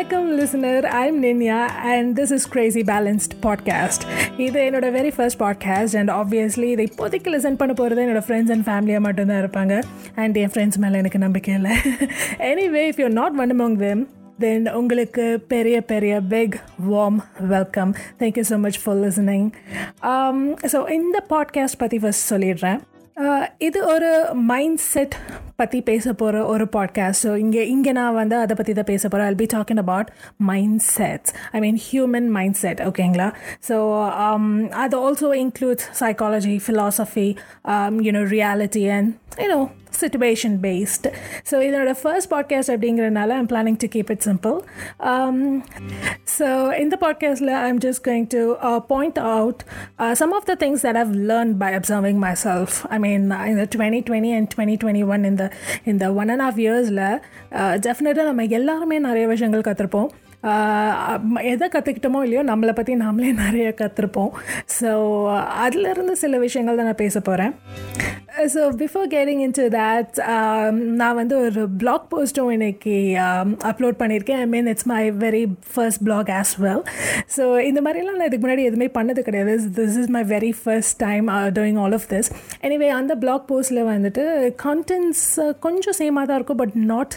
வணக்கம் listener I'm Ninya and this is crazy balanced podcast இது என்னோட very first podcast and obviously இதை இப்போதைக்கு லிசன் பண்ண போகிறது என்னோட ஃப்ரெண்ட்ஸ் அண்ட் ஃபேமிலியாக மட்டும்தான் இருப்பாங்க. அண்ட் என் ஃப்ரெண்ட்ஸ் மேலே எனக்கு நம்பிக்கை இல்லை. Anyway if you not one among them then உங்களுக்கு பெரிய பெரிய big warm welcome thank you so much for listening so இந்த பாட்காஸ்ட் பற்றி ஃபஸ்ட் சொல்லிடுறேன். இது ஒரு மைண்ட் செட் பற்றி பேச போகிற ஒரு பாட்காஸ்ட் ஸோ இங்கே இங்கே நான் வந்து அதை பற்றி தான் பேச போகிறேன் I'll be talking about mindsets I mean human mindset ஓகேங்களா ஸோ அது also includes psychology philosophy you know reality and you know situation based. So, இதோட ஃபர்ஸ்ட் பாட்காஸ்ட் அப்படிங்கிறதுனால I'm planning to keep it simple so இந்த பாட்காஸ்டில் I'm just going to point out some of the things that have learn by observing myself I mean இந்த twenty twenty and twenty twenty one இந்த இந்த one and half இயர்ஸில் டெஃபினட்டாக நம்ம எல்லாருமே நிறைய விஷயங்கள் கற்றுருப்போம் எதை கற்றுக்கிட்டோமோ இல்லையோ நம்மளை பற்றி நாமளே நிறைய கற்றுருப்போம் ஸோ அதிலிருந்து சில விஷயங்கள் தான் நான் பேச போகிறேன் so before getting into that நான் வந்து ஒரு பிளாக் போஸ்ட்டும் இன்னைக்கு அப்லோட் பண்ணியிருக்கேன். I mean it's my very first blog as well so இந்த மாதிரிலாம் நான் இதுக்கு முன்னாடி எதுவுமே பண்ணது கிடையாது. This is my very first time doing all of this anyway அந்த பிளாக் போஸ்ட்டில் வந்துட்டு கண்டென்ட்ஸ் கொஞ்சம் சேமாக தான் இருக்கும் but not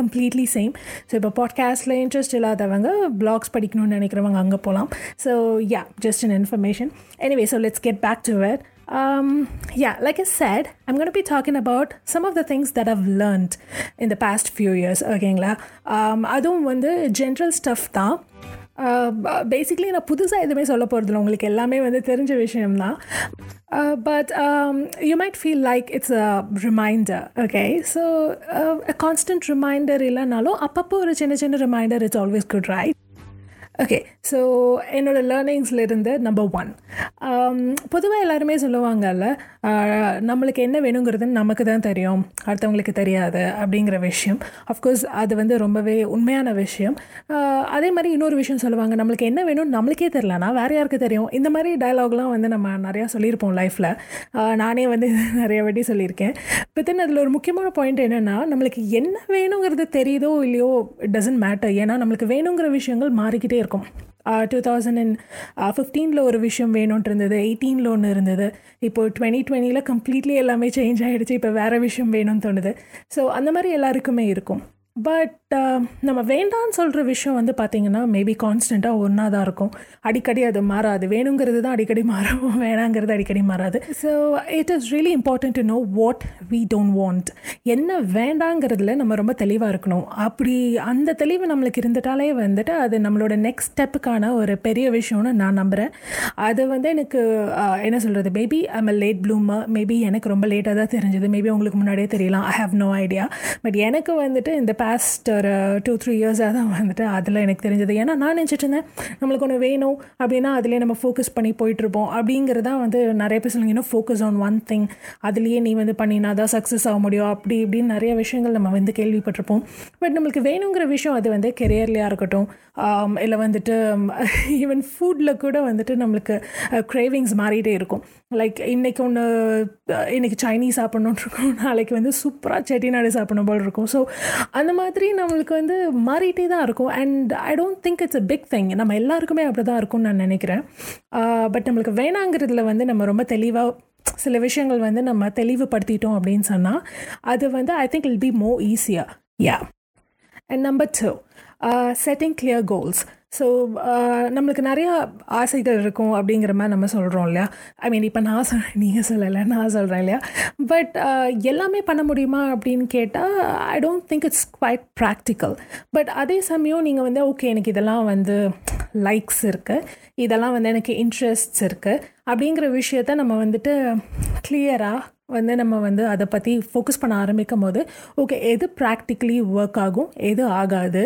completely same so இப்போ பாட்காஸ்ட்டில் இன்ட்ரெஸ்ட் இல்லாதவங்க பிளாக்ஸ் படிக்கணும்னு நினைக்கிறவங்க அங்கே போகலாம் so yeah just an information anyway so let's get back to where Um, yeah, like I said, I'm going to be talking about some of the things that I've learned in the past few years. ஓகேங்களா um, அதுவும் வந்து general stuff தான். Basically நான் புதுசாக எதுவுமே சொல்ல போகிறதில்ல உங்களுக்கு எல்லாமே வந்து தெரிஞ்ச விஷயம்தான். But you might feel like it's a reminder okay so constant reminder இல்லைனாலும் அப்பப்போ ஒரு சின்ன சின்ன reminder it's always good right okay so என்னோடய லேர்னிங்ஸ்லேருந்து நம்பர் ஒன் um, பொதுவாக எல்லாருமே சொல்லுவாங்கல்ல uh, நம்மளுக்கு என்ன வேணுங்கிறதுன்னு நமக்கு தான் தெரியும் அடுத்தவங்களுக்கு தெரியாது அப்படிங்கிற விஷயம். அஃப்கோர்ஸ் அது வந்து ரொம்பவே உண்மையான விஷயம். Uh, அதே மாதிரி இன்னொரு விஷயம் சொல்லுவாங்க நம்மளுக்கு என்ன வேணும்னு நம்மளுக்கே தெரிலனா வேறு யாருக்கு தெரியும்? இந்த மாதிரி டயலாக்லாம் வந்து நம்ம நிறையா சொல்லியிருப்போம் லைஃப்பில் uh, நானே வந்து நிறைய வாட்டி சொல்லியிருக்கேன். பித்தின் அதில் ஒரு முக்கியமான பாயிண்ட் என்னென்னா நம்மளுக்கு என்ன வேணுங்கிறது தெரியுதோ இல்லையோ இட் டசன்ட் மேட்டர் ஏன்னா நம்மளுக்கு வேணுங்கிற விஷயங்கள் மாறிக்கிட்டே இருக்கும் டூ தௌசண்ட் அண்ட் ஃபிஃப்டீனில் ஒரு விஷயம் வேணும்னு இருந்தது எயிட்டீனில் ஒன்று இருந்தது. இப்போது டுவெண்ட்டி டுவெண்ட்டியில் கம்ப்ளீட்லி எல்லாமே சேஞ்ச் ஆகிடுச்சு இப்போ வேறு விஷயம் வேணும்னு தோணுது. ஸோ அந்த மாதிரி எல்லாருக்குமே இருக்கும். பட் நம்ம வேண்டான்னு சொல்கிற விஷயம் வந்து பார்த்திங்கன்னா மேபி கான்ஸ்டண்ட்டாக ஒன்றா தான் இருக்கும். அடிக்கடி அது மாறாது. வேணுங்கிறது தான் அடிக்கடி மாறும். வேணாங்கிறது அடிக்கடி மாறாது. So it is really important to know what we don't want என்ன வேண்டாங்கிறதுல நம்ம ரொம்ப தெளிவாக இருக்கணும். அப்படி அந்த தெளிவு நம்மளுக்கு இருந்துட்டாலே வந்துட்டு அது நம்மளோட நெக்ஸ்ட் ஸ்டெப்புக்கான ஒரு பெரிய விஷயம்னு நான் நம்புகிறேன் அது வந்து எனக்கு என்ன சொல்கிறது maybe I'm a late bloomer maybe எனக்கு ரொம்ப லேட்டாக தான் தெரிஞ்சது. மேபி உங்களுக்கு முன்னாடியே தெரியலாம். I have no idea but எனக்கு வந்துட்டு இந்த பாஸ்ட் ஒரு டூ த்ரீ இயர்ஸாக தான் வந்துட்டு அதில் எனக்கு தெரிஞ்சது. ஏன்னா நான் நினச்சிட்டு இருந்தேன் நம்மளுக்கு ஒன்று வேணும் அப்படின்னா அதிலே நம்ம ஃபோக்கஸ் பண்ணி போயிட்டுருப்போம் அப்படிங்கிறதான் வந்து நிறைய பேர் சொல்லுங்க இன்னும் ஃபோக்கஸ் ஆன் ஒன் திங் அதுலேயே நீ வந்து பண்ணினா தான் சக்ஸஸ் ஆக முடியும். அப்படி இப்படின்னு நிறைய விஷயங்கள் நம்ம வந்து கேள்விப்பட்டிருப்போம். பட் நம்மளுக்கு வேணுங்கிற விஷயம் அது வந்து கெரியர்லையாக இருக்கட்டும் இல்லை வந்துட்டு ஈவன் ஃபுட்டில் கூட வந்துட்டு நம்மளுக்கு க்ரேவிங்ஸ் மாறிட்டே இருக்கும். லைக் இன்றைக்கி ஒன்று இன்றைக்கி சைனீஸ் சாப்பிட்ணுன்னு இருக்கும். நாளைக்கு வந்து சூப்பராக செட்டிநாடு சாப்பிட்ணும் போல் இருக்கும். ஸோ அந்த மாதிரி நம்மளுக்கு வந்து மாறிட்டே தான் இருக்கும். And I don't think it's a big thing நம்ம எல்லாருக்குமே அப்படி தான் இருக்கும்னு நான் நினைக்கிறேன். பட் நம்மளுக்கு வேணாங்கிறதுல வந்து நம்ம ரொம்ப தெளிவாக சில விஷயங்கள் வந்து நம்ம தெளிவுபடுத்திட்டோம் அப்படின்னு சொன்னால் அது வந்து I think will be more ஈஸியாக yeah and number two setting clear goals so நம்மளுக்கு நிறையா ஆசைகள் இருக்கும் அப்படிங்கிற மாதிரி நம்ம சொல்கிறோம் இல்லையா? ஐ மீன் இப்போ நான் சொல் நீங்கள் சொல்லலை நான் சொல்கிறேன் இல்லையா? பட் எல்லாமே பண்ண முடியுமா அப்படின்னு கேட்டால் I don't think it's quite practical but அதே சமயம் நீங்கள் வந்து ஓகே எனக்கு இதெல்லாம் வந்து லைக்ஸ் இருக்குது இதெல்லாம் வந்து எனக்கு இன்ட்ரெஸ்ட்ஸ் இருக்குது அப்படிங்கிற விஷயத்த நம்ம வந்துட்டு கிளியராக வந்து நம்ம வந்து அதை பற்றி ஃபோக்கஸ் பண்ண ஆரம்பிக்கும் போது ஓகே எது ப்ராக்டிக்கலி ஒர்க் ஆகும் எது ஆகாது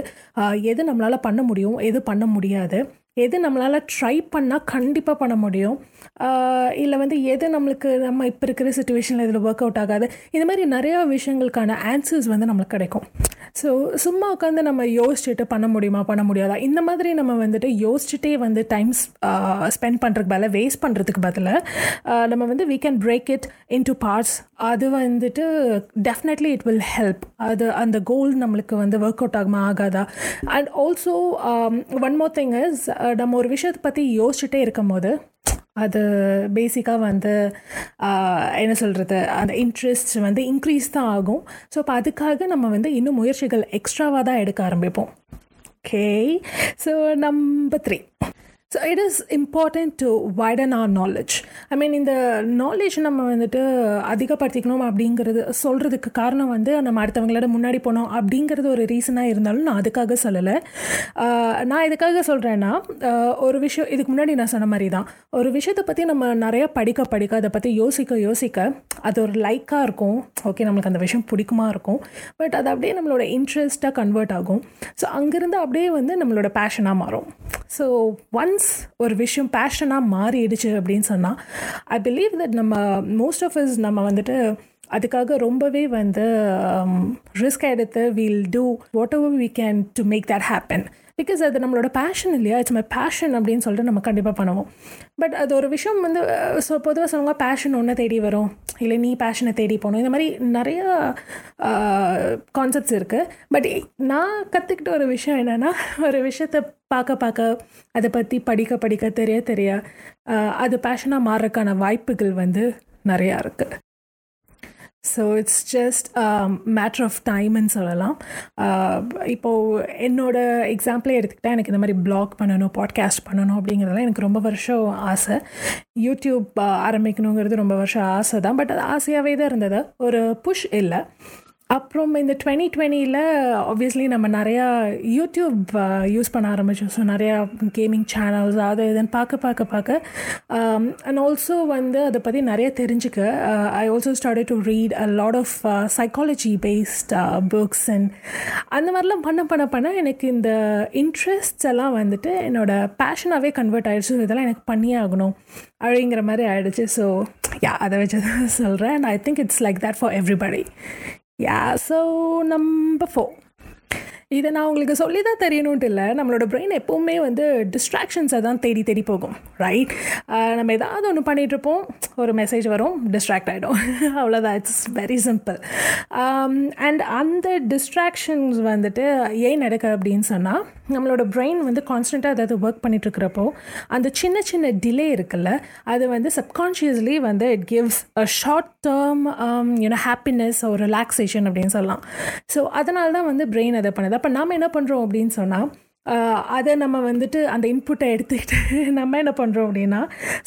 எது நம்மளால் பண்ண முடியும் எது பண்ண முடியாது எது நம்மளால் ட்ரை பண்ணால் கண்டிப்பாக பண்ண முடியும். இல்லை வந்து எது நம்மளுக்கு நம்ம இப்போ இருக்கிற சுச்சுவேஷனில் இதில் ஒர்க் அவுட் ஆகாது. இந்த மாதிரி நிறையா விஷயங்களுக்கான ஆன்சர்ஸ் வந்து நம்மளுக்கு கிடைக்கும். ஸோ சும்மா உட்காந்து நம்ம யோசிச்சுட்டு பண்ண முடியுமா பண்ண முடியாதா? இந்த மாதிரி நம்ம வந்துட்டு யோசிச்சுட்டே வந்து டைம் ஸ்பெண்ட் பண்ணுறதுக்கு பதிலாக வேஸ்ட் பண்ணுறதுக்கு பதிலாக நம்ம வந்து we can break it into parts அது வந்துட்டு டெஃபினெட்லி இட் வில் ஹெல்ப் அது அந்த கோல் நம்மளுக்கு வந்து ஒர்க் அவுட் ஆகுமா ஆகாதா? And also one more thing is நம்ம ஒரு விஷயத்தை பற்றி யோசிச்சுட்டே இருக்கும் போது அது பேசிக்காக வந்து என்ன சொல்கிறது அந்த இன்ட்ரெஸ்ட் வந்து இன்க்ரீஸ் தான் ஆகும். ஸோ இப்போ அதுக்காக நம்ம வந்து இன்னும் முயற்சிகள் எக்ஸ்ட்ராவாக தான் எடுக்க ஆரம்பிப்போம். Okay so number three so it is important to widen our knowledge I mean இந்த நாலேஜ் நம்ம வந்துட்டு அதிகப்படுத்திக்கணும் அப்படிங்கிறது சொல்கிறதுக்கு காரணம் வந்து நம்ம அடுத்தவங்களோட முன்னாடி போனோம் அப்படிங்கிறது ஒரு ரீசனாக இருந்தாலும் நான் அதுக்காக சொல்லலை. நான் இதுக்காக சொல்கிறேன்னா ஒரு விஷயம் இதுக்கு முன்னாடி நான் சொன்ன மாதிரி தான் ஒரு விஷயத்தை பற்றி நம்ம நிறையா படிக்க படிக்க அதை பற்றி யோசிக்க யோசிக்க அது ஒரு லைக்காக இருக்கும். ஓகே நம்மளுக்கு அந்த விஷயம் பிடிக்குமா இருக்கும். பட் அது அப்படியே நம்மளோட இன்ட்ரெஸ்ட்டாக கன்வெர்ட் ஆகும். ஸோ அங்கேருந்து அப்படியே வந்து நம்மளோட பேஷனாக மாறும். ஸோ ஒன்ஸ் ஒரு விஷயம் பேஷனாக மாறிடுச்சு அப்படின்னு சொன்னால் ஐ பிலீவ் தட் நம்ம மோஸ்ட் ஆஃப் இஸ் நம்ம வந்துட்டு அதுக்காக ரொம்பவே வந்து ரிஸ்க் எடுத்து wheel do whatever we can do make that happen because அது நம்மளோட பேஷன் இல்லையா? இட்ஸ் மை பேஷன் அப்படின்னு சொல்லிட்டு நம்ம கண்டிப்பாக பண்ணுவோம். பட் அது ஒரு விஷயம் வந்து ஸோ பொதுவாக சொல்லுவாங்க பேஷன் ஒன்று தேடி வரும். இல்லை நீ பேஷனை தேடி போகணும். இந்த மாதிரி நிறைய கான்செப்ட்ஸ் இருக்குது பட் நான் கற்றுக்கிட்ட ஒரு விஷயம் என்னென்னா ஒரு விஷயத்தை பார்க்க பார்க்க அதை பற்றி படிக்க படிக்க தெரிய தெரிய அது பேஷனாக மாறுறதுக்கான வாய்ப்புகள் வந்து நிறையா இருக்குது so it's just matter of டைம்னு சொல்லலாம். இப்போது என்னோட எக்ஸாம்பிளே எடுத்துக்கிட்டால் எனக்கு இந்த மாதிரி பிளாக் பண்ணணும் பாட்காஸ்ட் பண்ணணும் அப்படிங்கிறதெல்லாம் எனக்கு ரொம்ப வருஷம் ஆசை. யூடியூப் ஆரம்பிக்கணுங்கிறது ரொம்ப வருஷம் ஆசை தான் பட் அது ஆசையாகவே தான் இருந்தது. ஒரு புஷ் இல்லை. அப்புறம் இந்த டுவெண்ட்டி டுவெண்ட்டியில் ஆப்வியஸ்லி நம்ம நிறையா யூடியூப் யூஸ் பண்ண ஆரம்பித்தோம் ஸோ நிறையா கேமிங் சேனல்ஸ் அது இதுன்னு பார்க்க பார்க்க பார்க்க um, அண்ட் ஆல்சோ வந்து அதை பற்றி நிறைய தெரிஞ்சுக்க I also start to read a lot of psychology based books and அந்த மாதிரிலாம் பண்ண பண்ண பண்ண எனக்கு இந்த இன்ட்ரெஸ்ட்ஸ் எல்லாம் வந்துட்டு என்னோட பேஷனாகவே கன்வெர்ட் ஆகிடுச்சு இதெல்லாம் எனக்கு பண்ணியே ஆகணும் அப்படிங்கிற மாதிரி ஆகிடுச்சு ஸோ யா அதை வச்சு தான் சொல்கிறேன் and I think it's like that for everybody yeah so number four இதை நான் உங்களுக்கு சொல்லி தான் தெரியணுன்ட்டு இல்லை. நம்மளோட பிரெயின் எப்போவுமே வந்து டிஸ்ட்ராக்ஷன்ஸை தான் தேடி தேடி போகும் ரைட் நம்ம ஏதாவது ஒன்று பண்ணிகிட்ருப்போம் ஒரு மெசேஜ் வரும் டிஸ்ட்ராக்ட் ஆகிடும் அவ்வளோதான் இட்ஸ் வெரி சிம்பிள் அண்ட் அந்த டிஸ்ட்ராக்ஷன்ஸ் வந்துட்டு ஏன் நடக்க அப்படின்னு சொன்னால் நம்மளோட பிரெயின் வந்து கான்ஸ்டண்ட்டாக அதாவது ஒர்க் பண்ணிகிட்ருக்கிறப்போ அந்த சின்ன சின்ன டிலே இருக்குல்ல அது வந்து சப்கான்ஷியஸ்லி வந்து it gives a short term you know happiness ஒரு ரிலாக்ஸேஷன் அப்படின்னு சொல்லலாம். ஸோ அதனால தான் வந்து பிரெயின் அதை பண்ணுது. அப்போ நாம் என்ன பண்ணுறோம் அப்படின்னு சொன்னால் அதை நம்ம வந்துட்டு அந்த இன்புட்டை எடுத்துக்கிட்டு நம்ம என்ன பண்ணுறோம் அப்படின்னா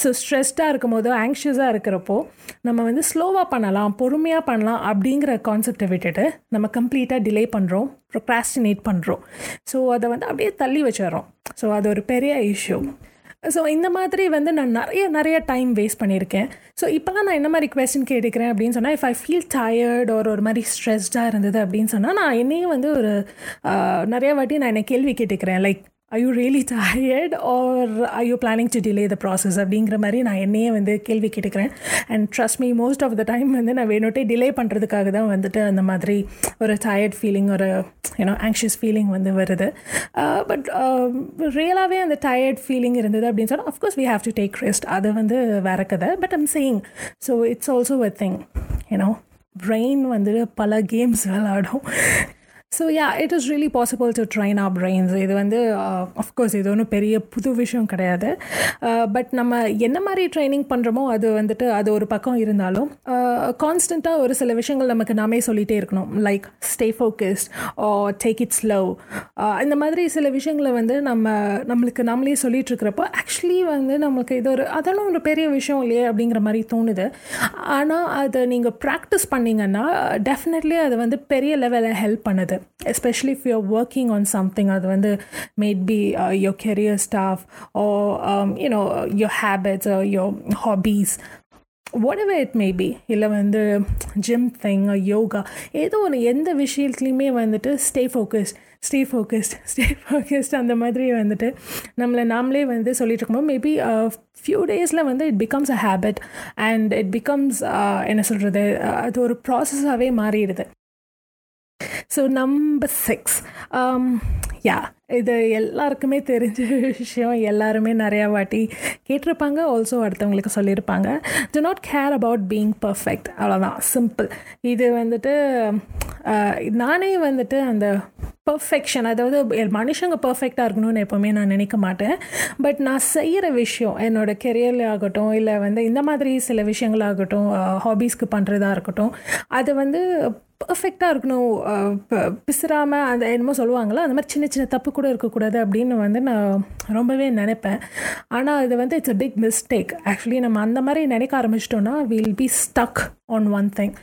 ஸோ ஸ்ட்ரெஸ்டாக இருக்கும் போதோ ஆங்ஷியஸாக இருக்கிறப்போ நம்ம வந்து ஸ்லோவாக பண்ணலாம் பொறுமையாக பண்ணலாம் அப்படிங்கிற கான்செப்டை விட்டுட்டு நம்ம கம்ப்ளீட்டாக டிலே பண்ணுறோம் ப்ரொக்ராஸ்டினேட் பண்ணுறோம் ஸோ அதை வந்து அப்படியே தள்ளி வச்சிடறோம். ஸோ அது ஒரு பெரிய இஷ்யூ ஸோ இந்த மாதிரி வந்து நான் நிறைய நிறைய டைம் வேஸ்ட் பண்ணியிருக்கேன். ஸோ இப்போலாம் நான் என்ன மாதிரி கொஸ்டின் கேட்டுக்கிறேன் அப்படின்னு சொன்னால் இஃப் ஐ ஃபீல் டயர்ட் ஒரு ஒரு மாதிரி ஸ்ட்ரெஸ்டாக இருந்தது அப்படின்னு சொன்னால் நான் என்னையும் வந்து ஒரு நிறைய வாட்டி நான் என்னை கேள்வி கேட்டுக்கிறேன். Like I you really tired or I you planning to delay the process அப்படிங்கிற மாதிரி நான் என்னையே வந்து கேள்வி கேட்டுக்கிறேன். And trust me most of the time வந்து நான் வேணுட்டே டிலே பண்ணுறதுக்காக தான் வந்துட்டு அந்த மாதிரி ஒரு டயர்ட் ஃபீலிங் ஒரு யூனோ ஆங்ஷியஸ் ஃபீலிங் வந்து வருது. Uh, பட் ரியலாகவே um, அந்த டயர்ட் ஃபீலிங் இருந்தது அப்படின்னு சொன்னால் of course we have to take rest அது வந்து வேற கதை. But I'm saying so it's also a thing you know brain வந்து பல games விளாடும் so yeah it is really possible to train our brains இது வந்து அஃப்கோர்ஸ் இது ஒன்றும் பெரிய புது விஷயம் கிடையாது. பட் நம்ம என்ன மாதிரி ட்ரைனிங் பண்ணுறோமோ அது வந்துட்டு அது ஒரு பக்கம் இருந்தாலும் கான்ஸ்டண்ட்டாக ஒரு சில விஷயங்கள் நமக்கு நாமே சொல்லிகிட்டே இருக்கணும். Like stay focused oh take it slow இந்த மாதிரி சில விஷயங்களை வந்து நம்ம நம்மளுக்கு நம்மளே சொல்லிட்டு இருக்கிறப்போ ஆக்சுவலி வந்து நம்மளுக்கு இது ஒரு அதெல்லாம் ஒரு பெரிய விஷயம் இல்லையே அப்படிங்கிற மாதிரி தோணுது. ஆனால் அதை நீங்கள் ப்ராக்டிஸ் பண்ணிங்கன்னா டெஃபினெட்லி அது வந்து பெரிய லெவலில் ஹெல்ப் பண்ணுது. Especially if you're working on something அது வந்து might be your career stuff or you know your habits your hobbies whatever it may be இல்லை வந்து ஜிம் திங் யோகா ஏதோ ஒன்று எந்த விஷயத்துலையுமே வந்துட்டு stay focus stay focused stay focused அந்த மாதிரி வந்துட்டு நம்மளை நாமளே வந்து சொல்லிட்டு இருக்கும்போது மேபி ஃபியூ டேஸில் வந்து it becomes a habit and it becomes என்ன சொல்கிறது அது ஒரு ப்ராசஸாகவே மாறிடுது. ஸோ நம்பர் சிக்ஸ் யா இது எல்லாருக்குமே தெரிஞ்ச விஷயம். எல்லாருமே நிறையா வாட்டி கேட்டிருப்பாங்க. ஆல்சோ அடுத்தவங்களுக்கு சொல்லியிருப்பாங்க. To not care about being perfect அவ்வளோதான் சிம்பிள் இது வந்துட்டு uh, நானே வந்துட்டு அந்த பர்ஃபெக்ஷன் அதாவது மனுஷங்க பர்ஃபெக்டாக இருக்கணும்னு எப்போவுமே நான் நினைக்க மாட்டேன். பட் நான் செய்கிற விஷயம் என்னோடய கெரியரில் ஆகட்டும் இல்லை வந்து இந்த மாதிரி சில விஷயங்களாகட்டும் ஹாபீஸ்க்கு uh, பண்ணுறதா இருக்கட்டும் அது வந்து பர்ஃபெக்டாக இருக்கணும். பிசுறாமல் அந்த என்னமோ சொல்லுவாங்களோ அந்த மாதிரி சின்ன சின்ன தப்பு கூட இருக்கக்கூடாது அப்படின்னு வந்து நான் ரொம்பவே நினைப்பேன். ஆனால் இது வந்து it's a big mistake actually நம்ம அந்த மாதிரி நினைக்க ஆரம்பிச்சிட்டோன்னா will be stuck on one thing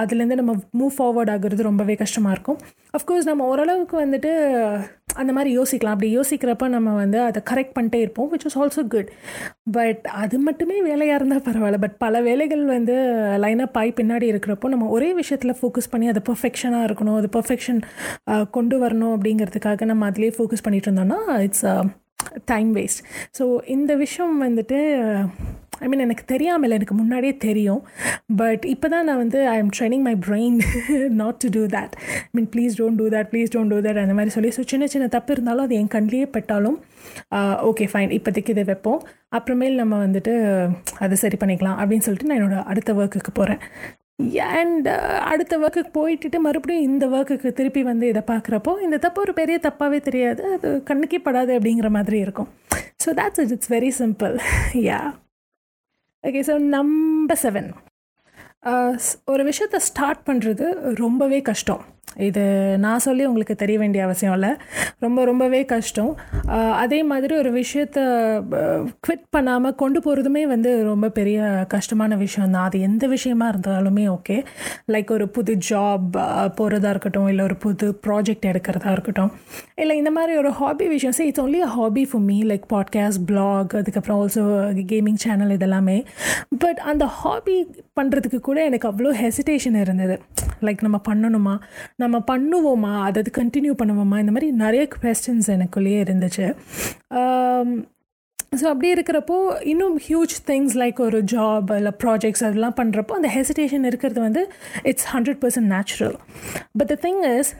அதுலேருந்து நம்ம மூவ் ஃபார்வர்ட் ஆகுறது ரொம்பவே கஷ்டமாக இருக்கும். அஃப்கோர்ஸ் நம்ம ஓரளவுக்கு வந்துட்டு அந்த மாதிரி யோசிக்கலாம். அப்படி யோசிக்கிறப்ப நம்ம வந்து அதை கரெக்ட் பண்ணிட்டே இருப்போம் which is also good but அது மட்டுமே வேலையாக இருந்தால் பரவாயில்ல. பட் பல வேலைகள் வந்து லைனப் ஆகி பின்னாடி இருக்கிறப்போ நம்ம ஒரே விஷயத்தில் ஃபோக்கஸ் பண்ணி அது பர்ஃபெக்ஷனாக இருக்கணும் அது பர்ஃபெக்ஷன் கொண்டு வரணும் அப்படிங்கிறதுக்காக நம்ம அதிலே ஃபோக்கஸ் பண்ணிட்டு இருந்தோம்னா இட்ஸ் டைம் வேஸ்ட் ஸோ இந்த விஷயம் வந்துட்டு ஐ மீன் எனக்கு தெரியாமல் எனக்கு முன்னாடியே தெரியும். பட் இப்போ தான் நான் வந்து I am training my brain not to do that I mean please don't do that please don't do that அந்த மாதிரி சொல்லி. ஸோ சின்ன சின்ன தப்பு இருந்தாலும் அது என் கண்லேயே பட்டாலும் ஓகே ஃபைன் இப்போதைக்கு இதை வைப்போம். அப்புறமேல் நம்ம வந்துட்டு அதை சரி பண்ணிக்கலாம் அப்படின்னு சொல்லிட்டு நான் என்னோடய அடுத்த ஒர்க்குக்கு போகிறேன் அண்ட் uh, அடுத்த ஒர்க்குக்கு போயிட்டுட்டு மறுபடியும் இந்த ஒர்க்குக்கு திருப்பி வந்து இதை பார்க்குறப்போ இந்த தப்பு ஒரு பெரிய தப்பாகவே தெரியாது அது கண்ணுக்கே படாது அப்படிங்கிற மாதிரி இருக்கும். So that's it it's very simple yeah okay so number seven ஒரு விஷயத்தை ஸ்டார்ட் பண்ணுறது ரொம்பவே கஷ்டம். இது நான் சொல்லி உங்களுக்கு தெரிய வேண்டிய அவசியம் இல்லை. ரொம்ப ரொம்பவே கஷ்டம். அதே மாதிரி ஒரு விஷயத்த குவிட் பண்ணாமல் கொண்டு போகிறதுமே வந்து ரொம்ப பெரிய கஷ்டமான விஷயம் தான் அது எந்த விஷயமா இருந்தாலுமே ஓகே. லைக் ஒரு புது ஜாப் போகிறதா இருக்கட்டும் இல்லை ஒரு புது ப்ராஜெக்ட் எடுக்கிறதா இருக்கட்டும். இல்லை இந்த மாதிரி ஒரு ஹாபி விஷயம். சரி it's only a hobby for me like podcast blog அதுக்கப்புறம் ஆல்சோ கேமிங் சேனல் இதெல்லாமே. பட் அந்த ஹாபி பண்ணுறதுக்கு கூட எனக்கு அவ்வளோ ஹெசிடேஷன் இருந்தது. லைக் நம்ம பண்ணணுமா? நம்ம பண்ணுவோமா? அதை கண்டினியூ பண்ணுவோமா? இந்த மாதிரி நிறைய கொஸ்டின்ஸ் எனக்குள்ளேயே இருந்துச்சு. ஸோ அப்படியே இருக்கிறப்போ இன்னும் ஹியூஜ் திங்ஸ் லைக் ஒரு ஜாப் இல்லை ப்ராஜெக்ட்ஸ் அதெல்லாம் பண்ணுறப்போ அந்த ஹெசிடேஷன் இருக்கிறது வந்து it's hundred percent natural but the thing is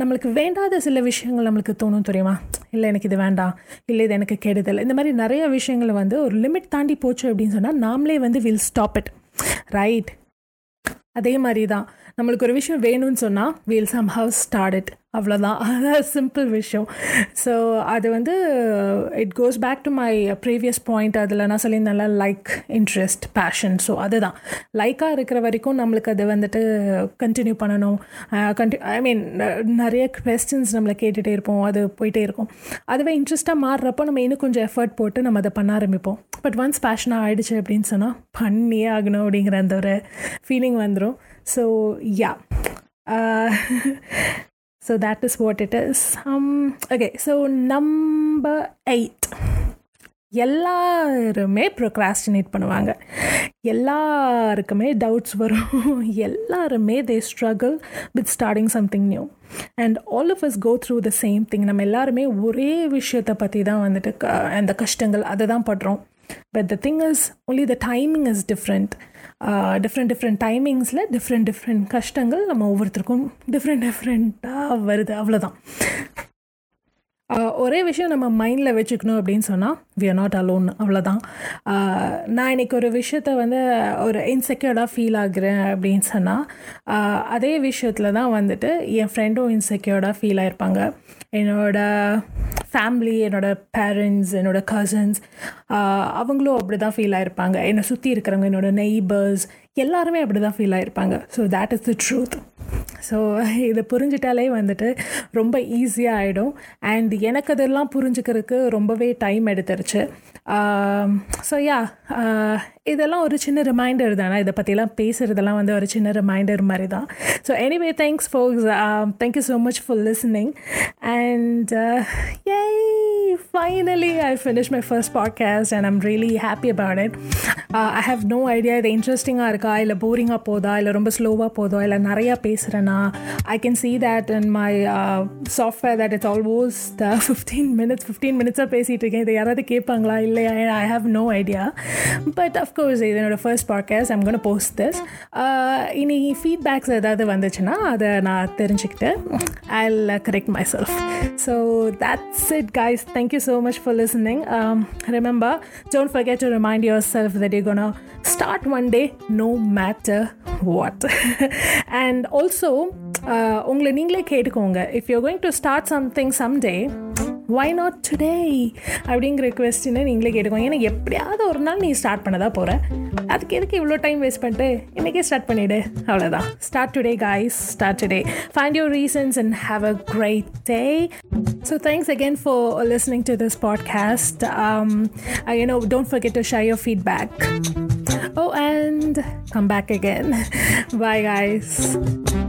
நம்மளுக்கு வேண்டாத சில விஷயங்கள் நம்மளுக்கு தோணும் தெரியுமா? இல்லை எனக்கு இது வேண்டாம். இல்லை இது எனக்கு கெடுதல். இந்த மாதிரி நிறைய விஷயங்கள் வந்து ஒரு லிமிட் தாண்டி போச்சு அப்படின்னு சொன்னால் நாமளே வந்து வில் ஸ்டாப் இட் ரைட் அதே மாதிரி தான் நம்மளுக்கு ஒரு விஷயம் வேணும்னு சொன்னால் we'll somehow start it அவ்வளோதான் அதான் சிம்பிள் விஷயம். ஸோ அது வந்து it goes back to my previous point அதில் நான் சொல்லியிருந்தேன்ல லைக் இன்ட்ரெஸ்ட் பேஷன் ஸோ அதுதான். லைக்காக இருக்கிற வரைக்கும் நம்மளுக்கு அது வந்துட்டு கண்டினியூ பண்ணணும். கண்டி ஐ மீன் நிறைய கொஸ்டின்ஸ் நம்மளை கேட்டுகிட்டே இருப்போம். அது போயிட்டே இருக்கும். அதுவே இன்ட்ரெஸ்ட்டாக மாறுறப்போ நம்ம இன்னும் கொஞ்சம் எஃபர்ட் போட்டு நம்ம அதை பண்ண ஆரம்பிப்போம். பட் ஒன்ஸ் பேஷனாக ஆகிடுச்சு அப்படின்னு சொன்னால் பண்ணியே ஆகணும் அப்படிங்கிற அந்த ஒரு ஃபீலிங் வந்துடும் so yeah so uh, is is what it is okay so number eight எல்லாருமே ப்ரொக்ராஸ்டினேட் பண்ணுவாங்க. எல்லாருக்குமே டவுட்ஸ் வரும். எல்லாருமே they struggle with starting something new and all of us go through the same thing நம்ம எல்லாருமே ஒரே விஷயத்தை பற்றி தான் வந்துட்டு அந்த கஷ்டங்கள் அதை தான் படுறோம். But the thing is only the timing is different different different டைமிங்ஸில் different different கஷ்டங்கள் நம்ம ஒவ்வொருத்தருக்கும் டிஃப்ரெண்ட் டிஃப்ரெண்ட்டாக வருது. அவ்வளோதான் ஒரே விஷயம் நம்ம மைண்டில் வச்சுக்கணும் அப்படின்னு சொன்னால் வி ஆர் நாட் அலோன் அவ்வளோதான் நான் இன்றைக்கி ஒரு விஷயத்த வந்து ஒரு இன்செக்யூர்டாக ஃபீல் ஆகுறேன் அப்படின்னு சொன்னால் அதே விஷயத்தில் தான் வந்துட்டு என் ஃப்ரெண்டும் இன்செக்யூர்டாக ஃபீல் ஆகிருப்பாங்க என்னோடய ஃபேமிலி என்னோடய பேரண்ட்ஸ் என்னோடய கசின்ஸ் அவங்களும் அப்படி தான் ஃபீல் ஆகிருப்பாங்க என்னை சுற்றி இருக்கிறவங்க என்னோடய நெய்பர்ஸ் எல்லாருமே அப்படி தான் feel ஆகிருப்பாங்க so that is the truth so இதை புரிஞ்சிட்டாலே வந்துட்டு ரொம்ப ஈஸியாக ஆகிடும் அண்ட் எனக்கு அதெல்லாம் புரிஞ்சுக்கிறதுக்கு ரொம்பவே டைம் எடுத்துருச்சு. ஸோ யா இதெல்லாம் ஒரு சின்ன ரிமைண்டர் தானே? இதை பற்றிலாம் பேசுகிறதெல்லாம் வந்து ஒரு சின்ன ரிமைண்டர் மாதிரி தான். So anyway thanks folks thank you so much for listening and a finally, I finished my first podcast and I'm really happy about it. Uh, I have no idea இது இன்ட்ரெஸ்டிங்காக இருக்கா? இல்லை போரிங்காக போதா? இல்லை ரொம்ப ஸ்லோவாக போதோ? இல்லை நிறையா பேசுகிறேன்னா I can see that in my uh, software that it's almost uh, 15 minutes 15 மினிட்ஸாக பேசிகிட்டு இருக்கேன். இதை யாராவது கேட்பாங்களா? இல்லையா? I have no idea but of course இது என்னோட first podcast I'm gonna post this இனி ஃபீட்பேக்ஸ் ஏதாவது வந்துச்சுன்னா அதை நான் தெரிஞ்சுக்கிட்டு I correct myself so that's it guys. thank you so much for listening um, remember don't forget to remind yourself that you're gonna start one day no matter what and also uh, உங்களை நீங்களே கேட்டுக்கோங்க if you going to start something someday why not today அப்படிங்கிற கொஸ்டினை நீங்களே கேட்டுக்கோங்க. ஏன்னா எப்படியாவது ஒரு நாள் நீ ஸ்டார்ட் பண்ணதா போகிற அதுக்கு எதுக்கு இவ்வளோ டைம் வேஸ்ட் பண்ணிட்டு இன்றைக்கே ஸ்டார்ட் பண்ணிவிடு அவ்வளோதான் start today guys start today find your reasons and have a great day so thanks again for listening to this podcast you know don't forget to share your feedback. Oh and come back again. Bye guys.